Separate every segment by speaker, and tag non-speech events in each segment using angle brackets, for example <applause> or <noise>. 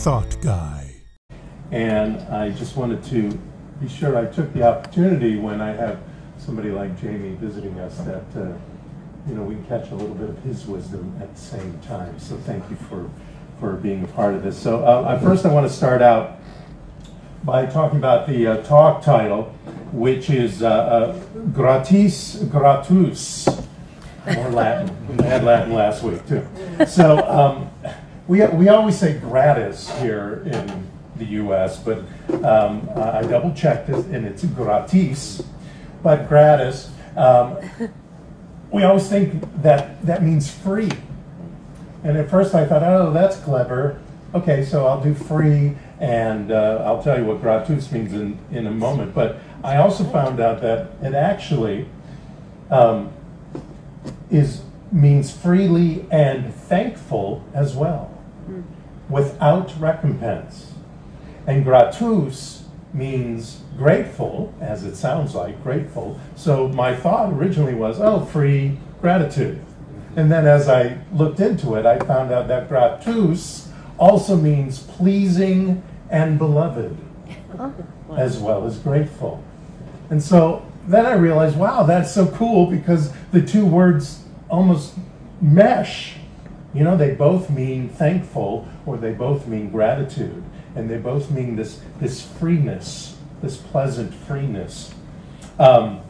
Speaker 1: thought guy.
Speaker 2: And I just wanted to be sure I took the opportunity when I have somebody like Jamie visiting us that, uh, you know, we can catch a little bit of his wisdom at the same time. So thank you for, for being a part of this. So uh, first I want to start out by talking about the uh, talk title, which is uh, uh, Gratis Gratus, more Latin. We had Latin last week too. So um, we, we always say gratis here in the US, but um, I double checked and it's gratis, but gratis. Um, we always think that that means free. And at first I thought, oh, that's clever. Okay, so I'll do free and uh, I'll tell you what gratus means in, in a moment. But I also found out that it actually um, is means freely and thankful as well. Without recompense. And gratus means grateful, as it sounds like, grateful. So my thought originally was, oh, free gratitude. And then as I looked into it, I found out that gratus also means pleasing and beloved, oh, as well as grateful. And so then I realized, wow, that's so cool because the two words almost mesh. You know, they both mean thankful or they both mean gratitude. And they both mean this, this freeness, this pleasant freeness. Um,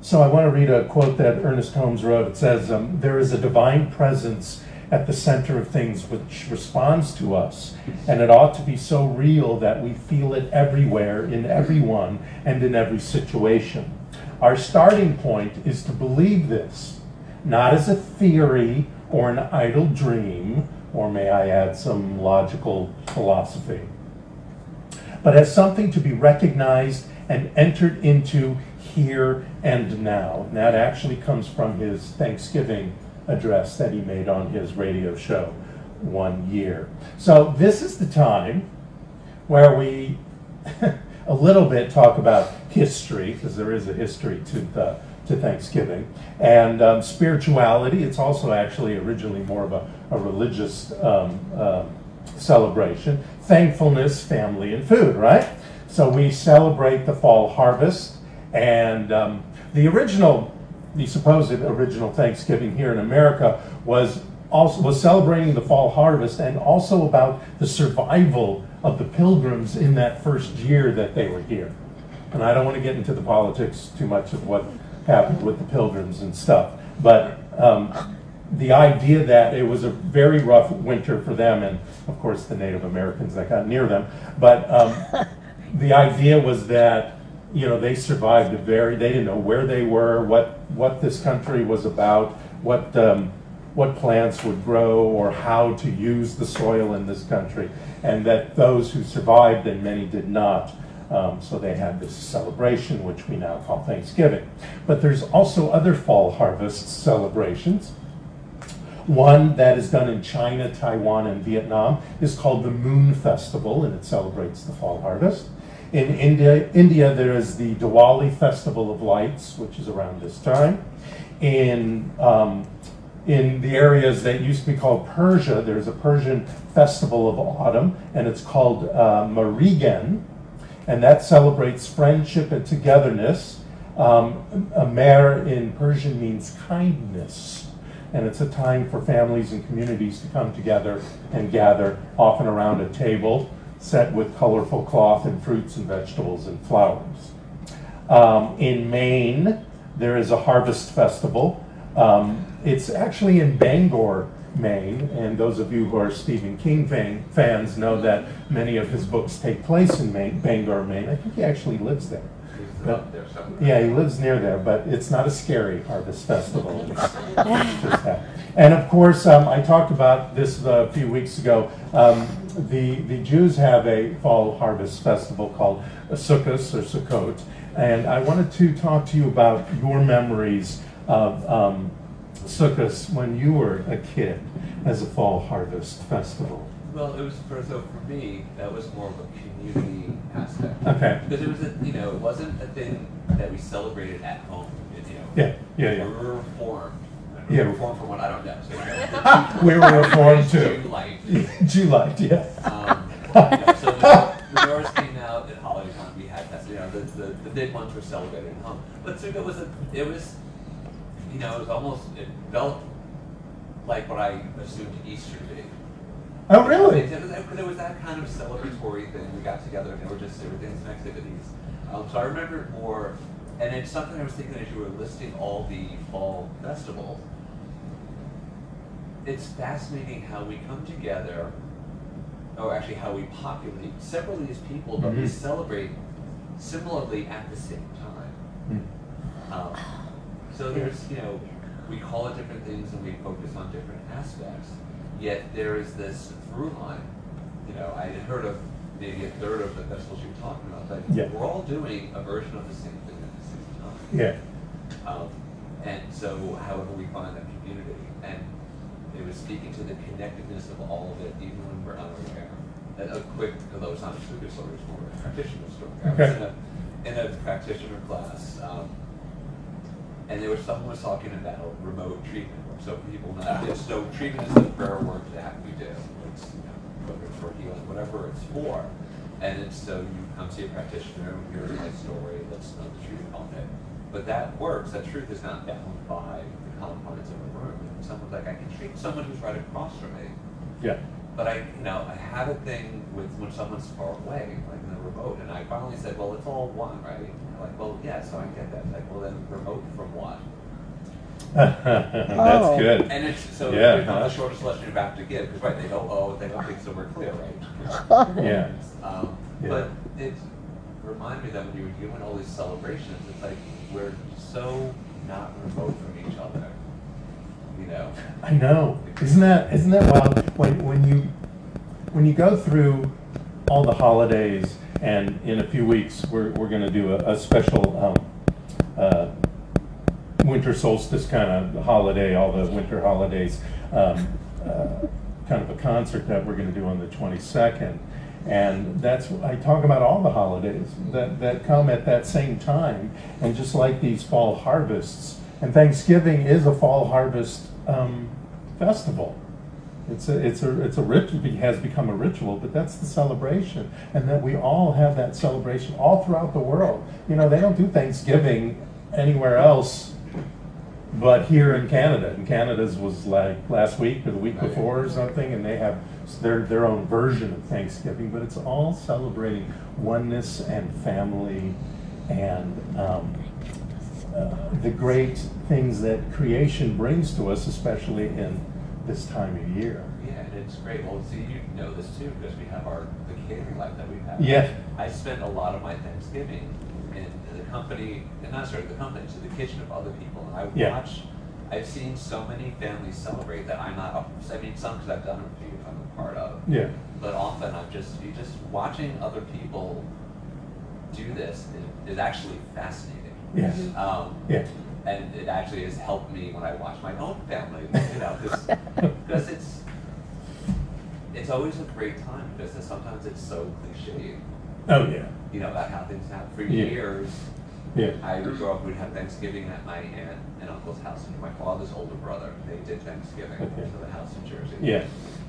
Speaker 2: so I want to read a quote that Ernest Holmes wrote. It says, um, There is a divine presence at the center of things which responds to us. And it ought to be so real that we feel it everywhere, in everyone, and in every situation. Our starting point is to believe this, not as a theory or an idle dream, or may I add some logical philosophy, but as something to be recognized and entered into here and now. And that actually comes from his Thanksgiving address that he made on his radio show one year. So this is the time where we <laughs> a little bit talk about history, because there is a history to the to Thanksgiving, and um, spirituality. It's also actually originally more of a, a religious um, uh, celebration. Thankfulness, family, and food, right? So we celebrate the fall harvest, and um, the original the supposed original Thanksgiving here in America was also was celebrating the fall harvest and also about the survival of the pilgrims in that first year that they were here. And I don't want to get into the politics too much of what happened with the pilgrims and stuff, but um, the idea that it was a very rough winter for them and of course the Native Americans that got near them, but um, <laughs> the idea was that you know, they survived a very, they didn't know where they were, what, what this country was about, what, um, what plants would grow or how to use the soil in this country. And that those who survived and many did not. Um, so they had this celebration, which we now call Thanksgiving. But there's also other fall harvest celebrations. One that is done in China, Taiwan, and Vietnam is called the Moon Festival, and it celebrates the fall harvest. In India, India, there is the Diwali Festival of Lights, which is around this time. In um, in the areas that used to be called Persia, there's a Persian festival of autumn, and it's called uh, Mehregan, and that celebrates friendship and togetherness. Um, Amer in Persian means kindness, and it's a time for families and communities to come together and gather, often around a table set with colorful cloth and fruits and vegetables and flowers. Um, in Maine, there is a harvest festival. Um, it's actually in Bangor, Maine, and those of you who are Stephen King fan, fans know that many of his books take place in Maine, Bangor, Maine. I think he actually lives there. But, yeah, he lives near there, but it's not a scary harvest festival. <laughs> and of course, um, I talked about this a few weeks ago. Um, the, the Jews have a fall harvest festival called Sukkot or Sukkot, and I wanted to talk to you about your memories of um, Sukkot when you were a kid as a fall harvest festival.
Speaker 3: Well, it was for so for me that was more of a community aspect.
Speaker 2: Okay.
Speaker 3: Because it was a you know it wasn't a thing that we celebrated at home. You know.
Speaker 2: Yeah. Yeah. Yeah.
Speaker 3: We were formed
Speaker 2: Yeah.
Speaker 3: Reformed from what I don't know. So, <laughs>
Speaker 2: We were reformed too.
Speaker 3: Jew light. <laughs>
Speaker 2: July, yeah.
Speaker 3: Um, you know, so the menorahs came out at Hanukkah. We had that. You know, the, the, the big ones were celebrated at home. But Sukkot was a, it was, you know, it was almost it felt like what I assumed Easter to be.
Speaker 2: Oh, really?
Speaker 3: It, was, it was that kind of celebratory thing. We got together and there were just there were dance and activities. Um, so I remember it more, and it's something I was thinking as you were listing all the fall festivals. It's fascinating how we come together, or actually how we populate separately as people, but we
Speaker 2: Mhm.
Speaker 3: celebrate similarly at the same time.
Speaker 2: Hmm.
Speaker 3: Um, so there's, you know, we call it different things and we focus on different aspects. Yet there is this through line. You know, I had heard of maybe a third of the festivals you were talking about, but
Speaker 2: Yeah.
Speaker 3: we're all doing a version of the same thing at the same time.
Speaker 2: Yeah.
Speaker 3: Um, and so, however we find that community, and it was speaking to the connectedness of all of it, even when we're unaware. A, a quick, although it's not a super story, it's more a practitioner story. I was
Speaker 2: Okay.
Speaker 3: in a, in a practitioner class, um, and there was someone was talking about remote treatment. So people not, it's- so treatment is the prayer work that we do. It's, you know, whether it's for healing, whatever it's for. And it's so you come see a practitioner, here's my story, let's know the truth on it. But that works, that truth is not bound by the confines of a room. Someone's like, I can treat someone who's right across from me.
Speaker 2: Yeah.
Speaker 3: But I, you know, I have a thing with when someone's far away, like in the remote, and I finally said, well, it's all one, right? And like, well, yeah, so I get that. Like, well, then remote from what? <laughs>
Speaker 2: That's
Speaker 1: Oh.
Speaker 2: good.
Speaker 3: And it's so
Speaker 2: Yeah,
Speaker 3: it's not
Speaker 2: huh?
Speaker 3: the shortest lesson you have to give, because right, they don't, oh, they don't think so we're clear, right? <laughs>
Speaker 2: Yeah.
Speaker 3: Um,
Speaker 2: Yeah.
Speaker 3: But it reminded me that when you were doing all these celebrations, it's like we're so not remote from each other. You know?
Speaker 2: I know. Isn't that isn't that wild? When when you when you go through all the holidays, and in a few weeks we're we're going to do a, a special um, uh, winter solstice kind of holiday, all the winter holidays, um, uh, kind of a concert that we're going to do on the 22nd. And that's, I talk about all the holidays that, that come at that same time. And just like these fall harvests, and Thanksgiving is a fall harvest um, festival. It's a, it's a, it's a ritual, it has become a ritual, but that's the celebration. And that we all have that celebration all throughout the world. You know, they don't do Thanksgiving anywhere else but here in Canada. And Canada's was like last week or the week before or something, and they have their, their own version of Thanksgiving, but it's all celebrating oneness and family and um, uh, the great things that creation brings to us, especially in this time of year.
Speaker 3: Yeah, and it's great. Well, see, you know this too, because we have our the catering life that we have.
Speaker 2: Yeah.
Speaker 3: I spent a lot of my Thanksgiving in the company, and not sorry, the company, to the kitchen of other people, and I
Speaker 2: Yeah.
Speaker 3: watch. I've seen so many families celebrate that I'm not. I mean, some because I've done it a few, I'm a part of.
Speaker 2: Yeah.
Speaker 3: But often I'm just you just watching other people do this is, is actually fascinating.
Speaker 2: Yes.
Speaker 3: Um,
Speaker 2: Yeah.
Speaker 3: And it actually has helped me when I watch my own family, you know, because <laughs> it's it's always a great time because sometimes it's so cliche,
Speaker 2: Oh, yeah.
Speaker 3: you know, about how things happen. For
Speaker 2: Yeah.
Speaker 3: years,
Speaker 2: Yeah.
Speaker 3: I grew up, we'd have Thanksgiving at my aunt and uncle's house, and my father's older brother, they did Thanksgiving
Speaker 2: Okay.
Speaker 3: to the house in Jersey.
Speaker 2: Yeah.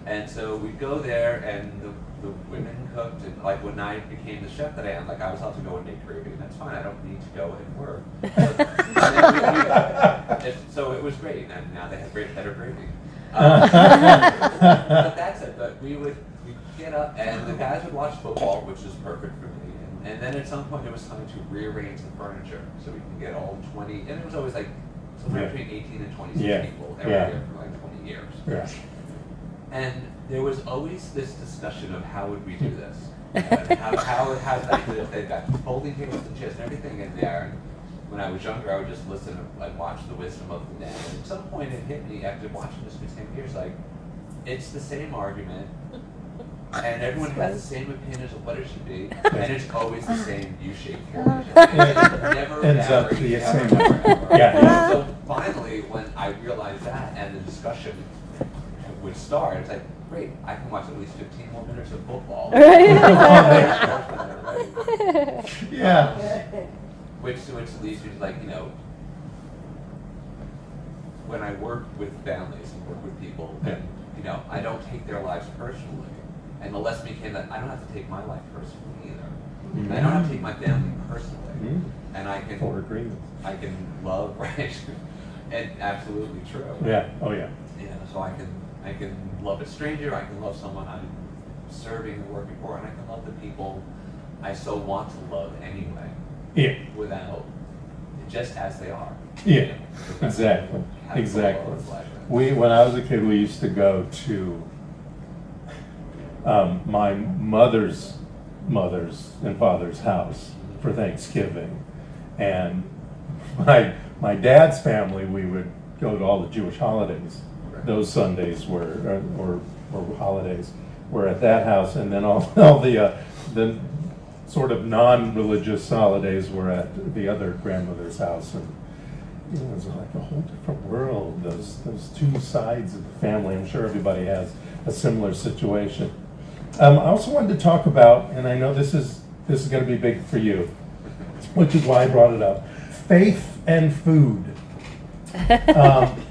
Speaker 3: And so we'd go there, and the, the women cooked, and like when I became the chef that I am, like I was allowed to go and make gravy, and that's fine. I don't need to go and work. <laughs> And we- we- it- so it was great, and now they have great, better gravy. Um, <laughs> but that's it. But we would we'd get up, and the guys would watch football, which is perfect for me. And, and then at some point, it was time to rearrange the furniture so we could get all twenty. And it was always like somewhere
Speaker 2: Yeah.
Speaker 3: between eighteen and twenty-six
Speaker 2: Yeah.
Speaker 3: people every
Speaker 2: Yeah.
Speaker 3: year for like twenty years.
Speaker 2: Yeah.
Speaker 3: And there was always this discussion of how would we do hmm. this? And how, how, how that, that they've got folding tables and chairs and everything in there. And when I was younger, I would just listen and like, watch the wisdom of the dad. And at some point, it hit me after watching this for 10 years like, it's the same argument. And everyone has the same opinions of what it should be, and it's always the same U-shaped pyramid.
Speaker 2: Yeah.
Speaker 3: It never
Speaker 2: Ends up the same.
Speaker 3: ever, ever.
Speaker 2: Yeah.
Speaker 3: So finally, when I realized that, and the discussion would start, it's like, great, I can watch at least 15 more minutes of football. <laughs> <laughs> <laughs>
Speaker 2: Yeah.
Speaker 3: Which, which leads me to like, you know, when I work with families and work with people,
Speaker 2: Yeah.
Speaker 3: and you know, I don't take their lives personally. And the lesson became that I don't have to take my life personally either. And I don't have to take my family personally.
Speaker 2: Mm.
Speaker 3: And I can
Speaker 2: For agreement.
Speaker 3: I can love, right? and absolutely true.
Speaker 2: Yeah, oh yeah.
Speaker 3: Yeah. so I can I can love a stranger, I can love someone I'm serving and working for, and I can love the people I so want to love anyway,
Speaker 2: Yeah,
Speaker 3: without just as they are.
Speaker 2: yeah, exactly, exactly. We, when I was a kid, we used to go to um, my mother's mother's and father's house for Thanksgiving, and <laughs> my my dad's family, we would go to all the Jewish holidays. Those Sundays were or, or, or holidays were at that house, and then all, <laughs> all the uh, the sort of non-religious holidays were at the other grandmother's house, and you know, it was like a whole different world. Those those two sides of the family. I'm sure everybody has a similar situation. Um, I also wanted to talk about, and I know this is this is going to be big for you, which is why I brought it up: faith and food. <laughs> Um,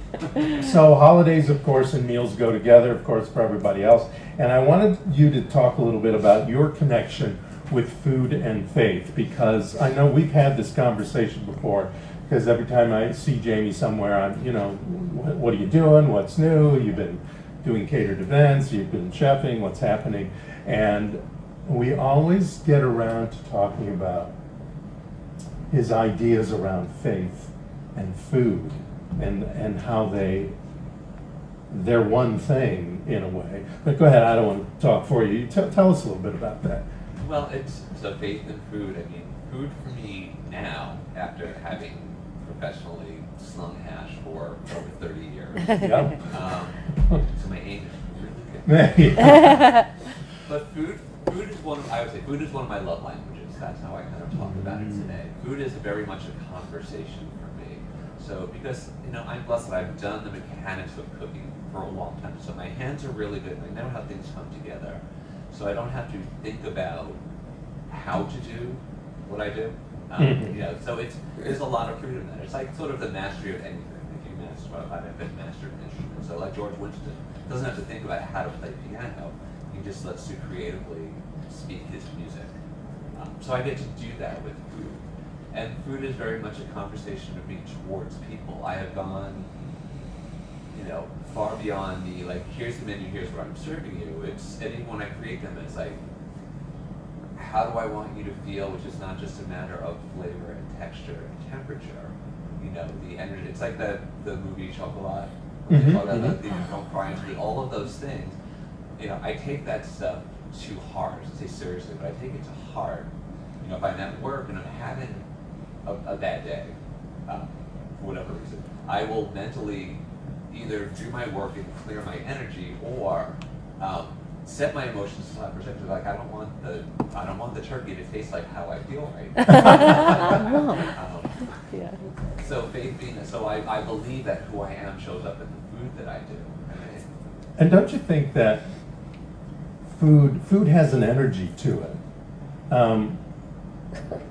Speaker 2: so holidays, of course, and meals go together, of course, for everybody else. And I wanted you to talk a little bit about your connection with food and faith, because I know we've had this conversation before. Because every time I see Jamie somewhere, I'm, you know, what, what are you doing? What's new? You've been doing catered events. You've been chefing. What's happening? And we always get around to talking about his ideas around faith and food and and how they they're one thing in a way. But go ahead, I don't want to talk for you. you tell tell us a little bit about that.
Speaker 3: Well, it's so faith and food. I mean, food for me now, after having professionally slung hash for over 30 years. <laughs>
Speaker 2: Yeah.
Speaker 3: Um, so my aim is really good. <laughs> But food, food is one. Of, I would say food is one of my love languages. That's how I kind of talk about it today. Food is very much a conversation for me. So because you know I'm blessed that I've done the mechanics of cooking for a long time. So my hands are really good. I know how things come together. So I don't have to think about how to do what I do. Um,
Speaker 2: Mhm.
Speaker 3: You know, so it's there's a lot of freedom in that. It's like sort of the mastery of anything. If you master, well, I've been master of an instrument. So like George Winston doesn't have to think about how to play piano. He just lets you creatively speak his music. Um, so I get to do that with food. And food is very much a conversation of me towards people. I have gone, you know, far beyond the like, here's the menu, here's what I'm serving you. It's anyone I create them, it's like, how do I want you to feel? Which is not just a matter of flavor and texture and temperature. You know, the energy. It's like the the movie Chocolat.
Speaker 2: Mhm,
Speaker 3: All that,
Speaker 2: mhm.
Speaker 3: Don't Cry into Me, all of those things. You know, I take that stuff to heart. I say seriously, but I take it to heart. You know, if I'm at work and I'm having a, a bad day, um, for whatever reason, I will mentally either do my work and clear my energy, or um, set my emotions to that perspective. Like I don't want the I don't want the turkey to taste like how I feel right now. <laughs> <laughs> um,
Speaker 1: Yeah.
Speaker 3: so faith being so I, I believe that who I am shows up in the food that I do. And
Speaker 2: And don't you think that food food has an energy to it? Um,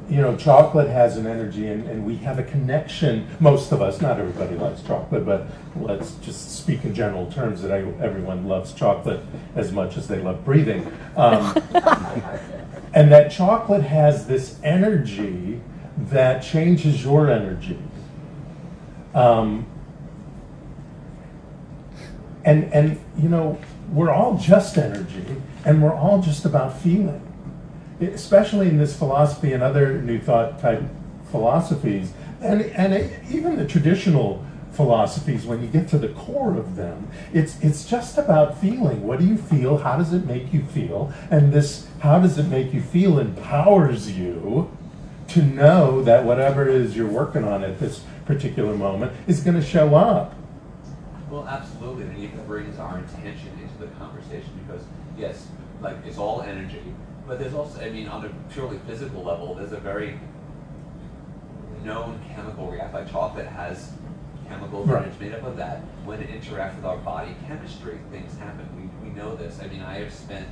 Speaker 2: you know, chocolate has an energy, and, and we have a connection. Most of us, not everybody likes chocolate, but let's just speak in general terms that I, everyone loves chocolate as much as they love breathing. Um, <laughs> and that chocolate has this energy that changes your energy. Um, and and you know we're all just energy and we're all just about feeling especially in this philosophy and other new thought type philosophies and and even the traditional philosophies when you get to the core of them it's it's just about feeling. What do you feel? How does it make you feel? And this how does it make you feel empowers you to know that whatever it is you're working on at this particular moment is going to show up.
Speaker 3: Well, absolutely, and it brings our intention into the conversation because yes, like it's all energy, but there's also, I mean, on a purely physical level, there's a very known chemical reaction. Like chocolate has chemicals
Speaker 2: Right.
Speaker 3: and it's made up of that. When it interacts with our body chemistry, things happen. We, we know this. I mean, I have spent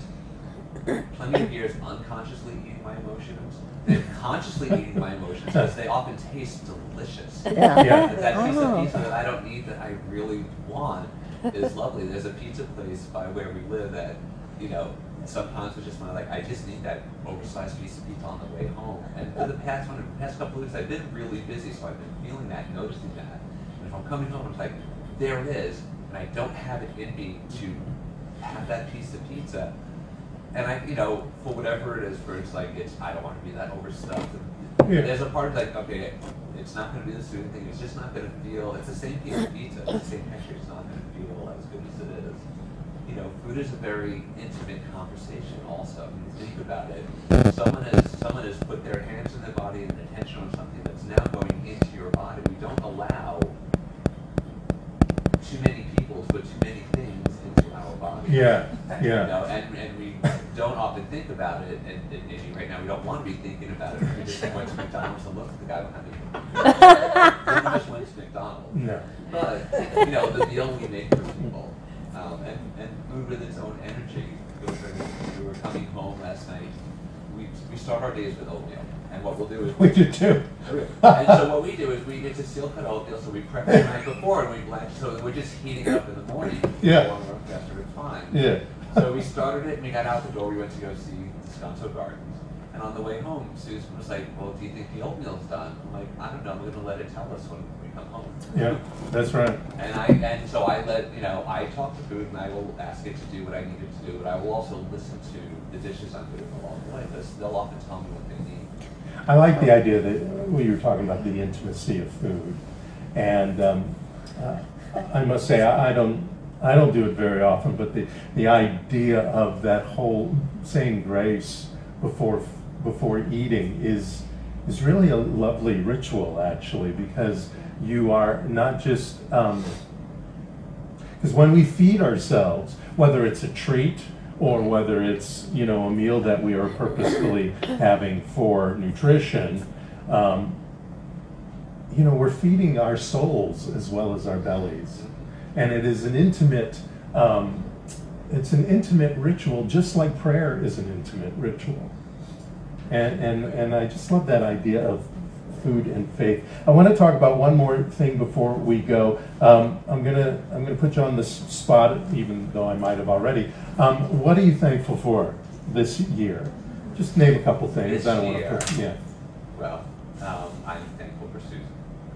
Speaker 3: plenty of years unconsciously eating my emotions, then consciously eating my emotions because they often taste delicious. delicious.
Speaker 1: Yeah.
Speaker 2: Yeah.
Speaker 3: That, that oh. piece
Speaker 1: Oh.
Speaker 3: of pizza that I don't need that I really want is lovely. There's a pizza place by where we live that, you know, sometimes it's just to like, I just need that oversized piece of pizza on the way home. And for the past one, the past couple of weeks, I've been really busy, so I've been feeling that, noticing that. And if I'm coming home, it's like, there it is, and I don't have it in me to have that piece of pizza. And I, you know, for whatever it is, for it's like, it's, I don't want to be that overstuffed. And
Speaker 2: Yeah.
Speaker 3: There's a part of like, okay, it's not going to be the same thing. It's just not going to feel. It's the same piece of pizza, the same texture. It's not going to feel as good as it is. You know, food is a very intimate conversation. Also, when you think about it, someone has someone has put their hands in their body and attention on something that's now going into your body. We don't allow too many people to put too many things into our body.
Speaker 2: Yeah,
Speaker 3: You
Speaker 2: yeah.
Speaker 3: know, and, and we don't often think about it, and, and maybe right now we don't want to be thinking about it. We just went to McDonald's and looked at the guy behind me. <laughs> We just went to McDonald's.
Speaker 2: No.
Speaker 3: But, you know, the meal we make for people, um, and, and food with its own energy. We were- coming home last night, we, we start our days with oatmeal, and what we'll do is.
Speaker 2: We do too. <laughs>
Speaker 3: And so what we do is we get to steel cut oatmeal, so we prep the night before and we blanch, so we're just heating up in the morning.
Speaker 2: Yeah.
Speaker 3: Warm up faster, it's fine.
Speaker 2: Yeah.
Speaker 3: So we started it and we got out the door, we went to go see Descanso Gardens. And on the way home, Susan was like, well, do you think the oatmeal's done? I'm like, I don't know, I'm gonna let it tell us when come home.
Speaker 2: Yeah, that's right.
Speaker 3: And I, and so I let, you know, I talk to food and I will ask it to do what I need it to do, but I will also listen to the dishes I'm doing along the way, they'll often tell me what they need.
Speaker 2: I like the idea that we were talking about the intimacy of food, and um, uh, I must say I, I don't I don't do it very often, but the the idea of that whole saying grace before before eating is is really a lovely ritual actually because you are not just um, because when we feed ourselves, whether it's a treat or whether it's you know a meal that we are purposefully <coughs> having for nutrition, um, you know we're feeding our souls as well as our bellies, and it is an intimate. Um, it's an intimate ritual, just like prayer is an intimate ritual. And, and, and I just love that idea of food and faith. I want to talk about one more thing before we go. Um, I'm gonna I'm gonna put you on the spot, even though I might have already. Um, what are you thankful for this year? Just name a couple things.
Speaker 3: This
Speaker 2: I don't want
Speaker 3: year?
Speaker 2: to put yeah.
Speaker 3: Well, um, I'm thankful for Susan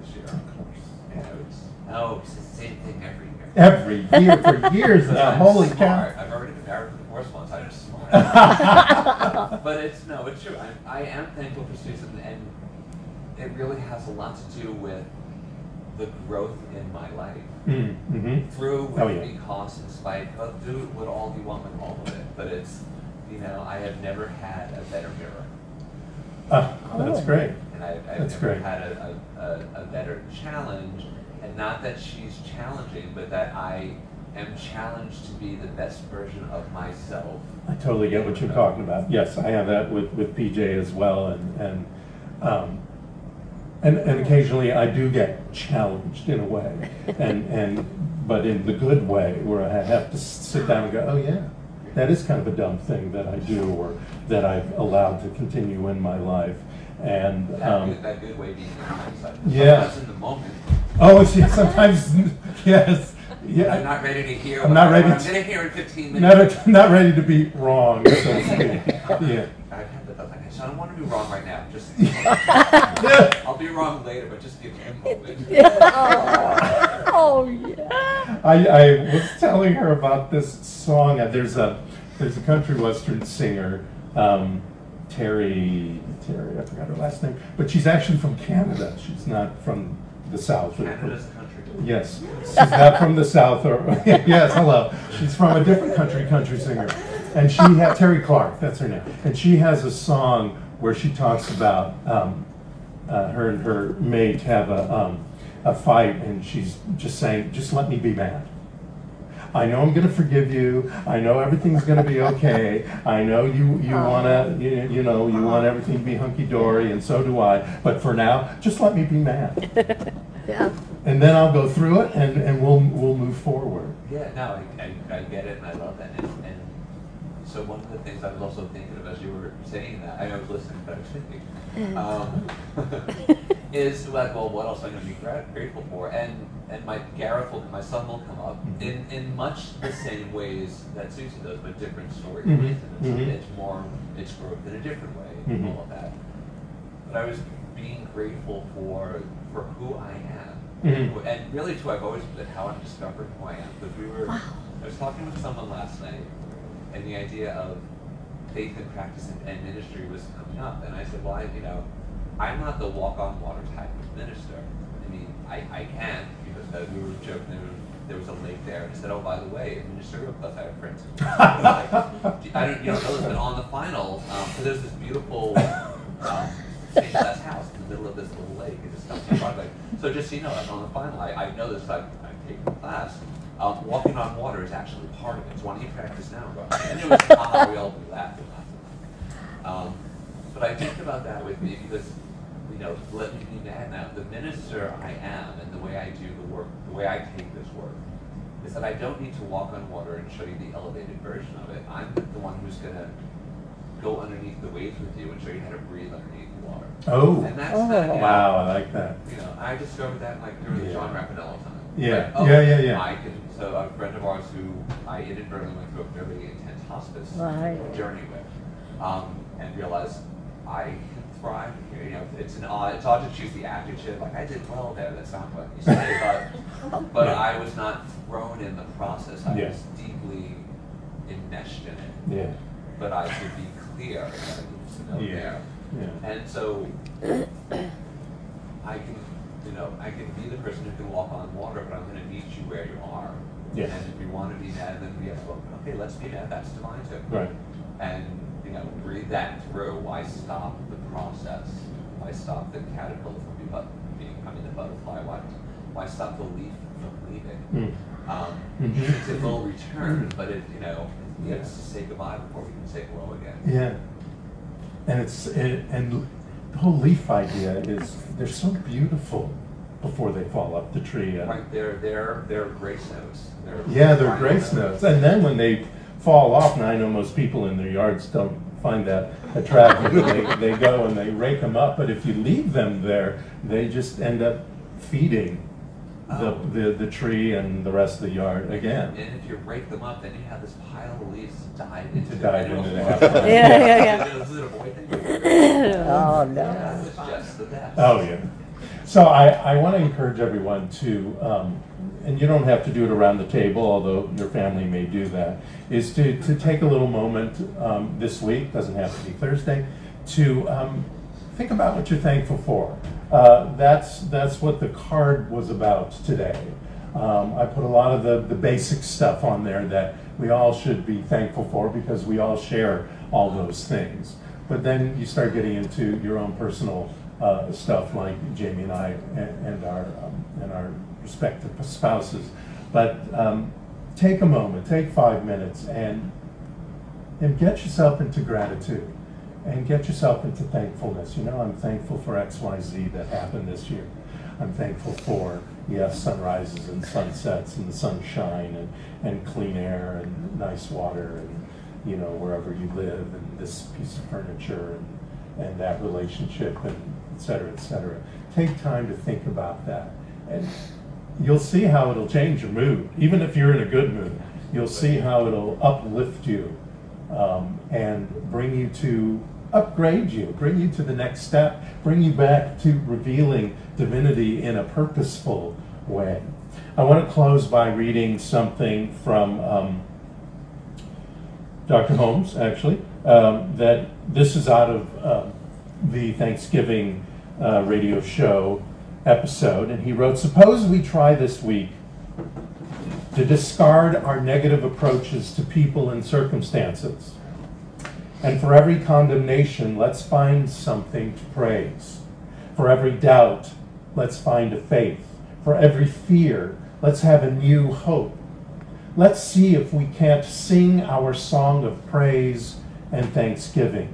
Speaker 3: this year.
Speaker 2: Of course.
Speaker 3: It's, oh, it's the same thing every year.
Speaker 2: Every year for <laughs> years now.
Speaker 3: I'm
Speaker 2: Holy
Speaker 3: smart.
Speaker 2: cow!
Speaker 3: I've already been married for the divorce once. I'm just <laughs> but it's no, it's true. I'm, I am thankful for Susan, and it really has a lot to do with the growth in my life.
Speaker 2: Mm, hmm
Speaker 3: Through
Speaker 2: Oh,
Speaker 3: with
Speaker 2: yeah.
Speaker 3: because in spite of do what all you want with all of it. But it's you know, I have never had a better mirror.
Speaker 2: Ah, that's
Speaker 1: Oh.
Speaker 2: great.
Speaker 3: And I've, I've
Speaker 2: That's
Speaker 3: never
Speaker 2: great.
Speaker 3: had a, a, a, a better challenge. And not that she's challenging, but that I am challenged to be the best version of myself.
Speaker 2: I totally get what you're talking about. Yes, I have that with, with PJ as well, and and, um, and and occasionally I do get challenged in a way, and <laughs> and but in the good way, where I have to sit down and go, oh yeah, that is kind of a dumb thing that I do, or that I've allowed to continue in my life, and
Speaker 3: That,
Speaker 2: um,
Speaker 3: good, that good way being in hindsight.
Speaker 2: Yeah.
Speaker 3: Sometimes in the moment,
Speaker 2: oh, see, sometimes <laughs> yes, yeah,
Speaker 3: I'm not ready to hear.
Speaker 2: I'm
Speaker 3: what
Speaker 2: not
Speaker 3: I-
Speaker 2: ready
Speaker 3: what I'm
Speaker 2: to-
Speaker 3: going to hear in 15 minutes.
Speaker 2: not <laughs> not ready to be wrong, so to speak. Yeah.
Speaker 3: I don't want to be wrong right now. Just <laughs> I'll be wrong later, but just give me a moment. <laughs>
Speaker 1: Oh, yeah.
Speaker 2: I, I was telling her about this song. There's a there's a country western singer, um, Terri Terri. I forgot her last name, but she's actually from Canada. She's not from the South.
Speaker 3: Canada's a country.
Speaker 2: Yes, she's not from the South. Or <laughs> yes, hello. She's from a different country country singer, and she had Terri Clark. That's her name, and she has a song where she talks about um, uh, her and her mate have a um, a fight, and she's just saying, "Just let me be mad." I know I'm going to forgive you. I know everything's going to be okay. I know you you want to you, you know you want everything to be hunky dory, and so do I. But for now, just let me be mad <laughs>
Speaker 1: Yeah.
Speaker 2: and then I'll go through it, and, and we'll we'll move forward.
Speaker 3: Yeah, no, I, I, I get it, and I love that. And, and so one of the things I was also thinking of as you were saying that, I was listening, but I was thinking, um, <laughs> is like, well, what else am I going to be gra- grateful for? And and my Gareth will, my son will come up
Speaker 2: Mhm.
Speaker 3: in, in much the same ways that Susie does, but different stories.
Speaker 2: Mhm.
Speaker 3: And it's,
Speaker 2: Mhm.
Speaker 3: it's more, it's growth in a different way, and all of that. But I was being grateful for for who I am,
Speaker 2: Mhm.
Speaker 3: and really too, I've always been how I've discovered who I am. Because we were, I was talking with someone last night, and the idea of faith and practice and, and ministry was coming up, and I said, well, I, you know, I'm not the walk on water type of minister. I mean, I, I can because we were joking. There was, there was a lake there, and I said, "Oh, by the way, in ministerial class, <laughs> I have friends." like, I don't, you know, but on the final, um, so there's this beautiful um, stained house in the middle of this little lake. It just it. So just so you know, like, on the final, I, I know this. I've, I've taken the class. Um, walking on water is actually part of it. It's one don't you now. And it was, ah, we all do that. Um, but I think about that with me because, you know, let me be mad now. The minister I am and the way I do the work, the way I take this work, is that I don't need to walk on water and show you the elevated version of it. I'm the one who's going to go underneath the waves with you and show you how to breathe underneath the water.
Speaker 2: Oh,
Speaker 3: And that's
Speaker 1: Oh.
Speaker 3: that, you know,
Speaker 2: wow, I like that.
Speaker 3: You know, I discovered that like during the John Rapinello time.
Speaker 2: Yeah.
Speaker 3: Like, oh,
Speaker 2: Yeah, yeah, yeah.
Speaker 3: I can. So a friend of ours who I inadvertently went through a very intense hospice
Speaker 1: Right.
Speaker 3: journey with, um, and realized I can thrive here. You know, it's an odd. It's odd to choose the adjective. Like I did well there. That's not what you say, <laughs> but but I was not thrown in the process. I
Speaker 2: Yeah.
Speaker 3: was deeply enmeshed in it.
Speaker 2: Yeah,
Speaker 3: But I could be clear that I needed to know
Speaker 2: Yeah.
Speaker 3: there.
Speaker 2: yeah.
Speaker 3: And so I can, you know, I can be the person who can walk on water, but I'm going to meet you where you are.
Speaker 2: Yes.
Speaker 3: And if you want to be mad, then we have to, okay, let's be mad. That's divine too.
Speaker 2: Right.
Speaker 3: And, you know, breathe that through. Why stop the process? Why stop the caterpillar from be- becoming the butterfly? Why, why stop the leaf from leaving?
Speaker 2: Mm.
Speaker 3: Um,
Speaker 2: Mhm.
Speaker 3: It will return, but it, you know, we have to say goodbye before we can say hello again.
Speaker 2: Yeah. And it's it, and the whole leaf idea is they're so beautiful before they fall up the tree. And,
Speaker 3: Right, they're, they're, they're grace notes. They're
Speaker 2: Yeah, they're grace notes. And then when they fall off, and I know most people in their yards don't find that attractive, they, they go and they rake them up. But if you leave them there, they just end up feeding the,
Speaker 3: Oh.
Speaker 2: the, the tree and the rest of the yard again.
Speaker 3: And if you break them up, then you have this pile of leaves to dive into.
Speaker 2: To dive into <laughs>
Speaker 3: flush
Speaker 2: that.
Speaker 1: Yeah, yeah, yeah.
Speaker 3: Is it a boy thing? <laughs>
Speaker 1: Oh, no.
Speaker 3: That was just the best.
Speaker 2: Oh, yeah. So I, I want to encourage everyone to, um, and you don't have to do it around the table, although your family may do that, is to, to take a little moment um, this week, doesn't have to be Thursday, to um, think about what you're thankful for. Uh, that's, that's what the card was about today. Um, I put a lot of the, the basic stuff on there that we all should be thankful for because we all share all those things. But then you start getting into your own personal uh, stuff like Jamie and I and, and our um, and our respective spouses. But um, take a moment, take five minutes, and and get yourself into gratitude and get yourself into thankfulness. You know, I'm thankful for X, Y, Z that happened this year. I'm thankful for yes, sunrises and sunsets and sunshine and, and clean air and nice water and you know wherever you live and this piece of furniture and, and that relationship and et cetera, et cetera. Take time to think about that and you'll see how it'll change your mood. Even if you're in a good mood, you'll see how it'll uplift you um, and bring you to upgrade you, bring you to the next step, bring you back to revealing divinity in a purposeful way. I want to close by reading something from um, Dr. Holmes, actually, um, that this is out of uh, the Thanksgiving uh, radio show episode, and he wrote Suppose we try this week to discard our negative approaches to people and circumstances. And for every condemnation, let's find something to praise. For every doubt, let's find a faith. For every fear, let's have a new hope. Let's see if we can't sing our song of praise and thanksgiving.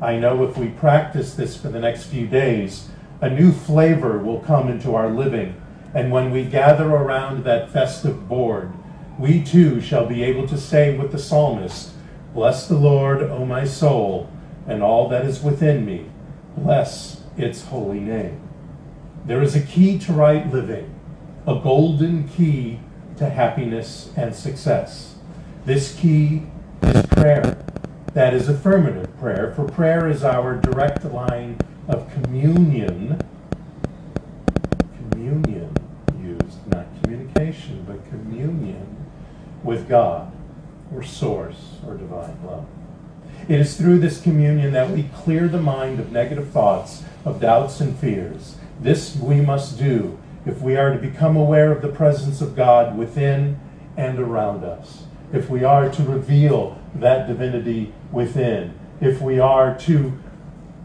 Speaker 2: I know if we practice this for the next few days, a new flavor will come into our living. And when we gather around that festive board, we too shall be able to say with the psalmist, Bless the Lord, O my soul, and all that is within me. Bless its holy name. There is a key to right living, a golden key to happiness and success. This key is prayer. That is affirmative prayer, for prayer is our direct line of communion. Communion used, not communication, but communion with God, or source, or divine love. It is through this communion that we clear the mind of negative thoughts, of doubts and fears. This we must do if we are to become aware of the presence of God within and around us, if we are to reveal that divinity within, if we are to,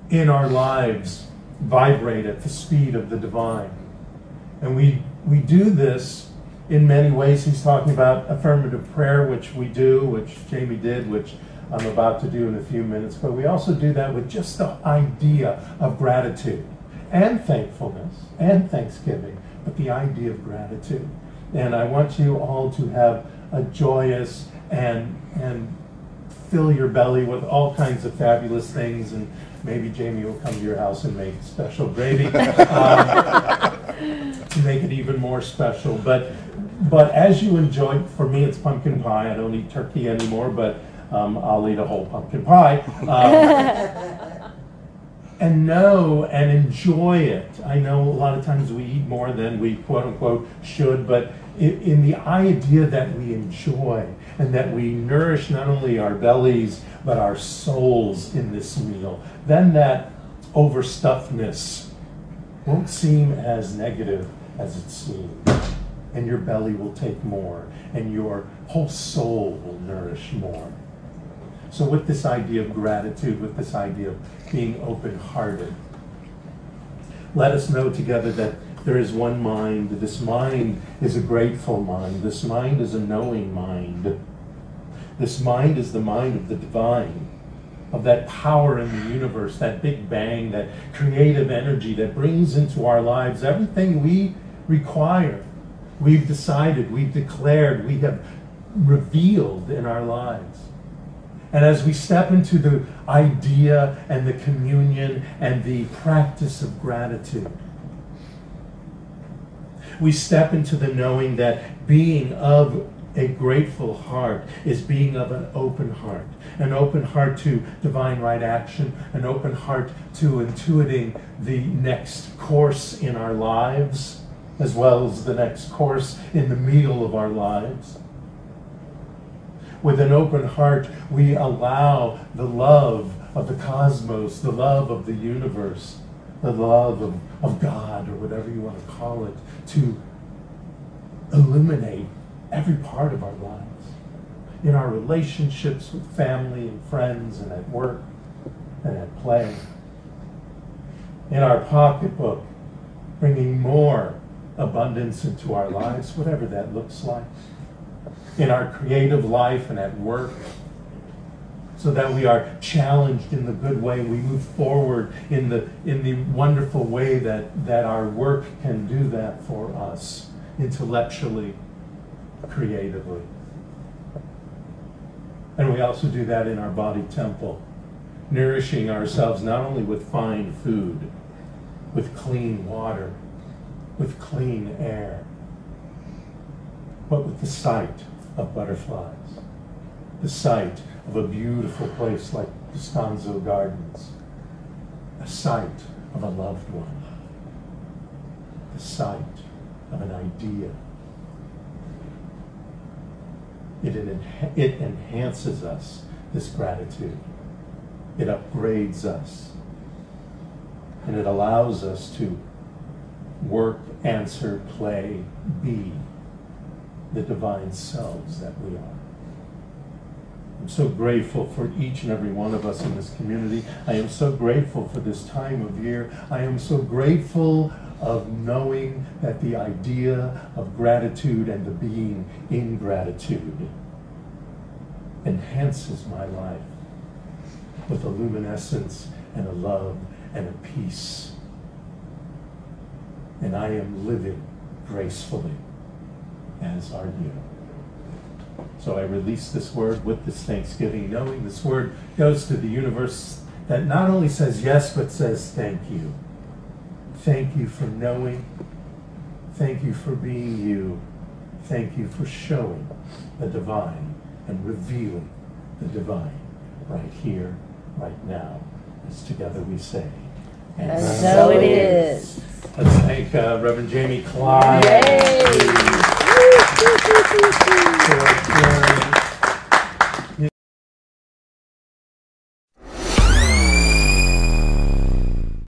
Speaker 2: in our lives, vibrate at the speed of the divine. And we, we do this in many ways. He's talking about affirmative prayer, which we do, which Jamie did, which I'm about to do in a few minutes. But we also do that with just the idea of gratitude and thankfulness and thanksgiving, but the idea of gratitude. And I want you all to have a joyous and and fill your belly with all kinds of fabulous things and maybe Jamie will come to your house and make special gravy <laughs> um, to make it even more special. But but as you enjoy, for me it's pumpkin pie. I don't eat turkey anymore, but um, I'll eat a whole pumpkin pie. Um, <laughs> and know and enjoy it. I know a lot of times we eat more than we quote unquote should, but in, in, the idea that we enjoy and that we nourish not only our bellies but our souls in this meal, then that overstuffedness won't seem as negative as it seems. And your belly will take more, and your whole soul will nourish more. So, with this idea of gratitude, with this idea of being open hearted, let us know together that there is one mind. This mind is a grateful mind. This mind is a knowing mind. This mind is the mind of the divine, of that power in the universe, that big bang, that creative energy that brings into our lives everything we require. We've decided, we've declared, we have revealed in our lives. And as we step into the idea and the communion and the practice of gratitude, we step into the knowing that being of a grateful heart is being of an open heart, an open heart to divine right action, an open heart to intuiting the next course in our lives, as well as the next course in the meal of our lives. With an open heart, we allow the love of the cosmos, the love of the universe, the love of, of God, or whatever you want to call it, to illuminate every part of our lives. In our relationships with family and friends, and at work and at play. In our pocketbook, bringing more abundance into our lives, whatever that looks like in our creative life and at work so that we are challenged in the good way we move forward in the in the wonderful way that that our work can do that for us intellectually creatively. And we also do that in our body temple nourishing ourselves not only with fine food with clean water with clean air but with the sight of butterflies, the sight of a beautiful place like Descanso Gardens, a sight of a loved one, the sight of an idea. It, enha- it enhances us, this gratitude. It upgrades us. And it allows us to work, answer, play, be the divine selves that we are. I'm so grateful for each and every one of us in this community. I am so grateful for this time of year. I am so grateful of knowing that the idea of gratitude and the being in gratitude enhances my life with a luminescence and a love and a peace. And I am living gracefully as are you. So I release this word with this thanksgiving, knowing this word goes to the universe that not only says yes, but says thank you. Thank you for knowing. Thank you for being you. Thank you for showing the divine and revealing the divine right here, right now, as together we say.
Speaker 1: And so it is.
Speaker 2: Let's thank uh, Reverend Jamie Klein.
Speaker 1: Yay.